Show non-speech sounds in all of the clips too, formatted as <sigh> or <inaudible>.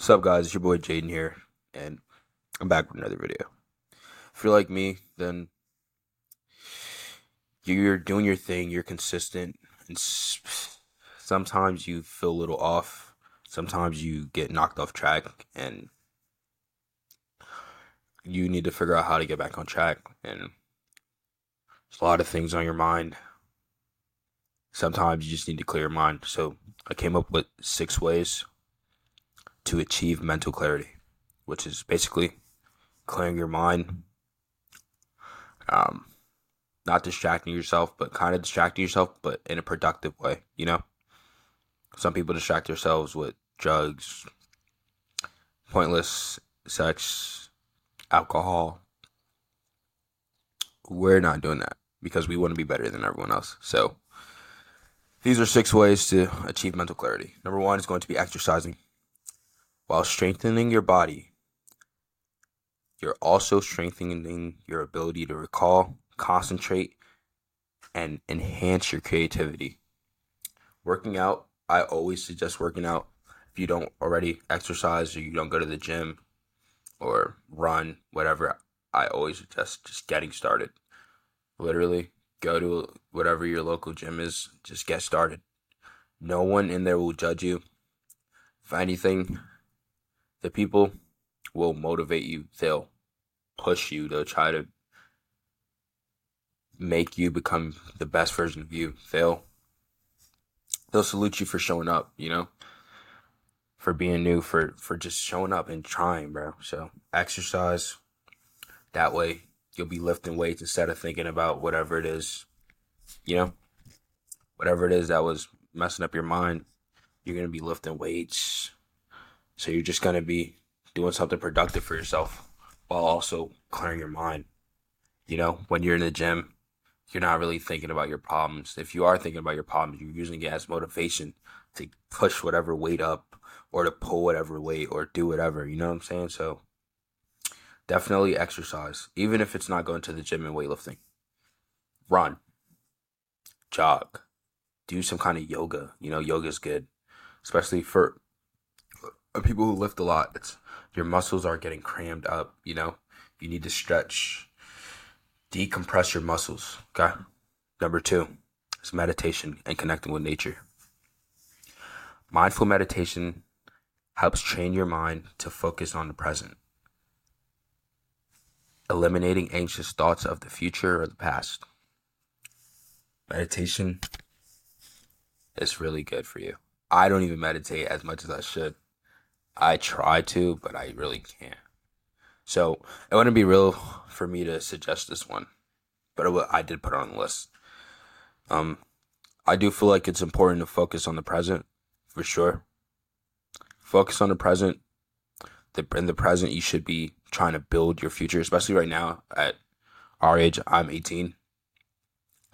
What's up, guys? It's your boy Jaden here, and I'm back with another video. If you're like me, then you're doing your thing, you're consistent, and sometimes you feel a little off. Sometimes you get knocked off track, and you need to figure out how to get back on track. And there's a lot of things on your mind. Sometimes you just need to clear your mind. So I came up with six ways to achieve mental clarity, which is basically clearing your mind, um, not distracting yourself, but kind of distracting yourself, but in a productive way, you know? Some people distract themselves with drugs, pointless sex, alcohol. We're not doing that because we want to be better than everyone else. So, these are six ways to achieve mental clarity. Number one is going to be exercising. While strengthening your body, you're also strengthening your ability to recall, concentrate, and enhance your creativity. Working out, I always suggest working out if you don't already exercise or you don't go to the gym or run, whatever. I always suggest just getting started. Literally, go to whatever your local gym is, just get started. No one in there will judge you. If anything, the people will motivate you. They'll push you. They'll try to make you become the best version of you. They'll they'll salute you for showing up, you know? For being new, for for just showing up and trying, bro. So exercise. That way you'll be lifting weights instead of thinking about whatever it is, you know? Whatever it is that was messing up your mind. You're gonna be lifting weights, so you're just gonna be doing something productive for yourself while also clearing your mind. You know, when you're in the gym, you're not really thinking about your problems. If you are thinking about your problems, you're using it as motivation to push whatever weight up or to pull whatever weight or do whatever. You know what I'm saying? So definitely exercise, even if it's not going to the gym and weightlifting. Run, jog, do some kind of yoga. You know, yoga's good, especially for people who lift a lot, it's your muscles are getting crammed up, you know? You need to stretch, decompress your muscles, okay? Number two is meditation and connecting with nature. Mindful meditation helps train your mind to focus on the present, eliminating anxious thoughts of the future or the past. Meditation is really good for you. I don't even meditate as much as I should. I try to, but I really can't. So it wouldn't be real for me to suggest this one, but I did put it on the list. Um, I do feel like it's important to focus on the present, for sure. Focus on the present. The, in the present, you should be trying to build your future, especially right now at our age. I'm 18.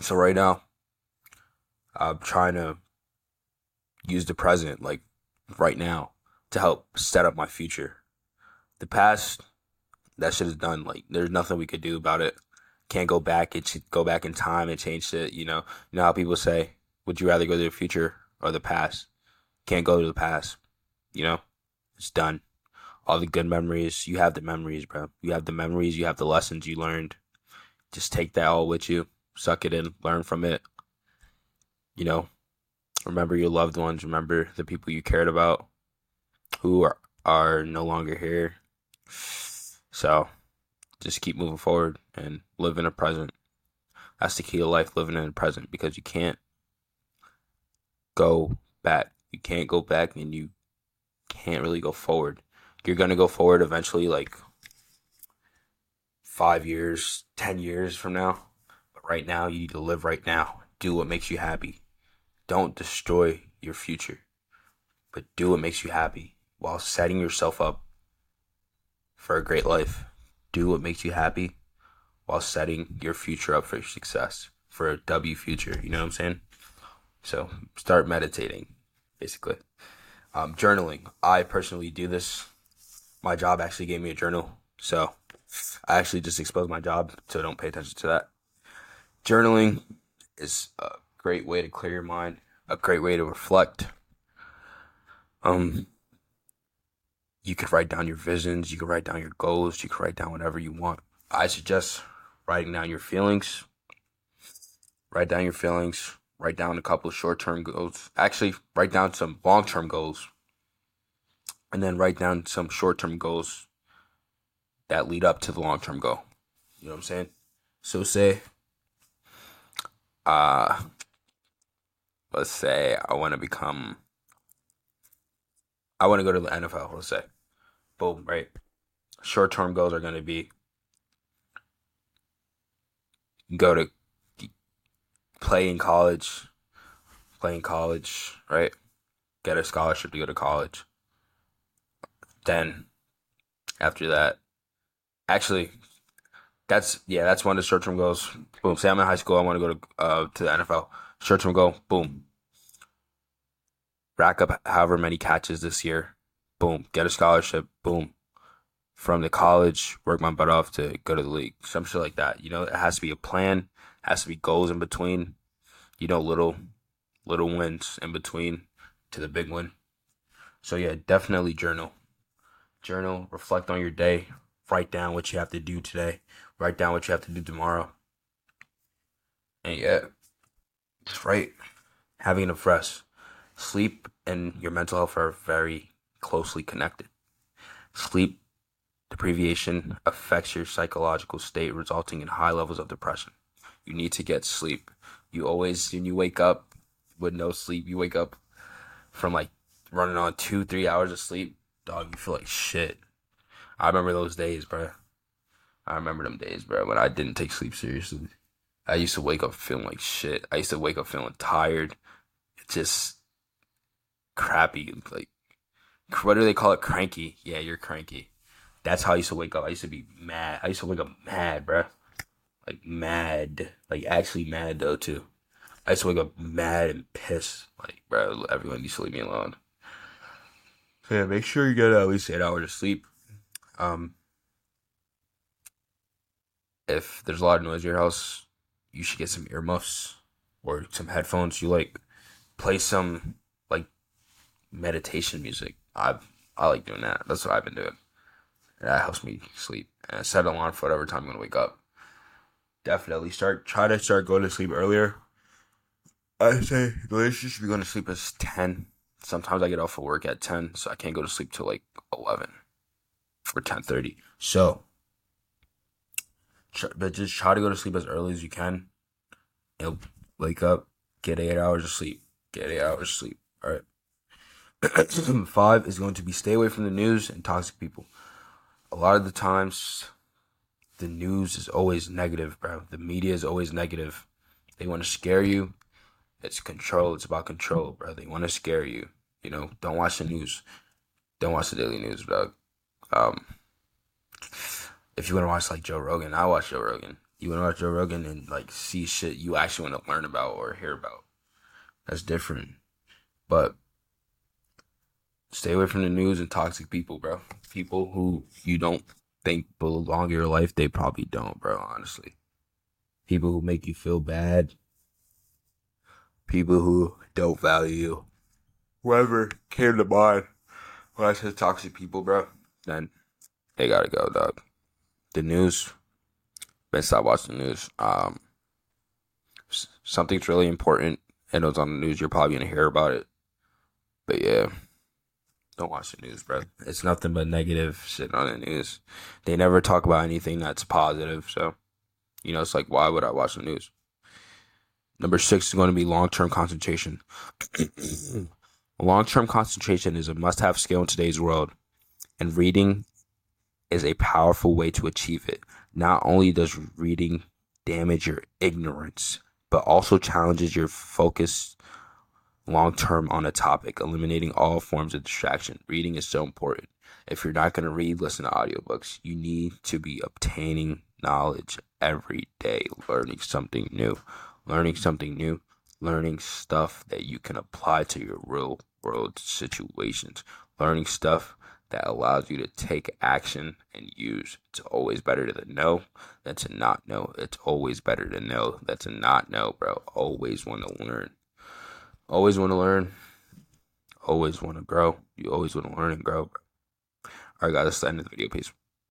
So right now, I'm trying to use the present, like right now to help set up my future. The past, that shit is done. Like, there's nothing we could do about it. Can't go back and ch- go back in time and change it. You know, you know how people say, "Would you rather go to the future or the past?" Can't go to the past. You know, it's done. All the good memories, you have the memories, bro. You have the memories. You have the lessons you learned. Just take that all with you. Suck it in. Learn from it. You know, remember your loved ones. Remember the people you cared about who are, are no longer here. So just keep moving forward and live in the present. That's the key to life, living in the present, because you can't go back. You can't go back and you can't really go forward. You're going to go forward eventually, like five years, 10 years from now. But right now, you need to live right now. Do what makes you happy. Don't destroy your future, but do what makes you happy while setting yourself up for a great life. Do what makes you happy while setting your future up for success, for a W future. You know what I'm saying? So start meditating, basically. Um, journaling. I personally do this. My job actually gave me a journal. So I actually just exposed my job, so don't pay attention to that. Journaling is a great way to clear your mind, a great way to reflect. Um, you could write down your visions, you could write down your goals, you could write down whatever you want. I suggest writing down your feelings. Write down your feelings. Write down a couple of short term goals. Actually, write down some long term goals. And then write down some short term goals that lead up to the long term goal. You know what I'm saying? So say uh let's say I want to become I want to go to the NFL, let's say. Boom, right? Short term goals are going to be go to play in college, play in college, right? Get a scholarship to go to college. Then, after that, actually, that's yeah, that's one of the short term goals. Boom. Say I'm in high school, I want to go to uh to the NFL. Short term goal, boom. Rack up however many catches this year. Boom. Get a scholarship. Boom. From the college, work my butt off to go to the league. Some shit like that. You know, it has to be a plan. Has to be goals in between. You know, little little wins in between to the big win. So yeah, definitely journal. Journal, reflect on your day, write down what you have to do today, write down what you have to do tomorrow. And yeah, just right. Having enough rest. Sleep and your mental health are very closely connected. Sleep deprivation affects your psychological state, resulting in high levels of depression. You need to get sleep. You always, when you wake up with no sleep, you wake up from like running on two, three hours of sleep, dog, you feel like shit. I remember those days, bro. I remember them days, bro, when I didn't take sleep seriously. I used to wake up feeling like shit. I used to wake up feeling tired. Just crappy. Like, what do they call it? Cranky. Yeah, you're cranky. That's how I used to wake up. I used to be mad. I used to wake up mad, bro. Like mad. Like actually mad though too. I used to wake up mad and pissed. Like, bro, everyone needs to leave me alone. So yeah, make sure you get at least eight hours of sleep. Um, if there's a lot of noise in your house, you should get some earmuffs or some headphones. You like play some like meditation music. I I like doing that. That's what I've been doing. That helps me sleep. And I set an alarm for whatever time I'm gonna wake up. Definitely start try to start going to sleep earlier. I say the latest you should be going to sleep is ten. Sometimes I get off of work at ten, so I can't go to sleep till like eleven or ten thirty. So, but just try to go to sleep as early as you can. Wake up, get eight hours of sleep, get eight hours of sleep. All right. <clears throat> Five is going to be stay away from the news and toxic people. A lot of the times, the news is always negative, bro. The media is always negative. They want to scare you. It's control. It's about control, bro. They want to scare you. You know, don't watch the news. Don't watch the daily news, bro. Um, if you want to watch like Joe Rogan, I watch Joe Rogan. You want to watch Joe Rogan and like see shit you actually want to learn about or hear about. That's different. But stay away from the news and toxic people, bro. People who you don't think belong in your life, they probably don't, bro, honestly. People who make you feel bad. People who don't value you. Whoever came to mind when I said toxic people, bro, then they gotta go, dog. The news, better stop watching the news. Um, something's really important and it's on the news, you're probably gonna hear about it. But yeah. Don't watch the news, bro. It's nothing but negative shit on the news. They never talk about anything that's positive. So, you know, it's like, why would I watch the news? Number six is going to be long term concentration. <clears throat> long term concentration is a must have skill in today's world, and reading is a powerful way to achieve it. Not only does reading damage your ignorance, but also challenges your focus long term on a topic, eliminating all forms of distraction. Reading is so important. If you're not going to read, listen to audiobooks. You need to be obtaining knowledge every day, learning something new, learning something new, learning stuff that you can apply to your real world situations, learning stuff that allows you to take action and use. It's always better to know than to not know. It's always better to know than to not know, bro. Always want to learn. Always want to learn. Always want to grow. You always want to learn and grow. All right, guys, that's the end of the video. Peace.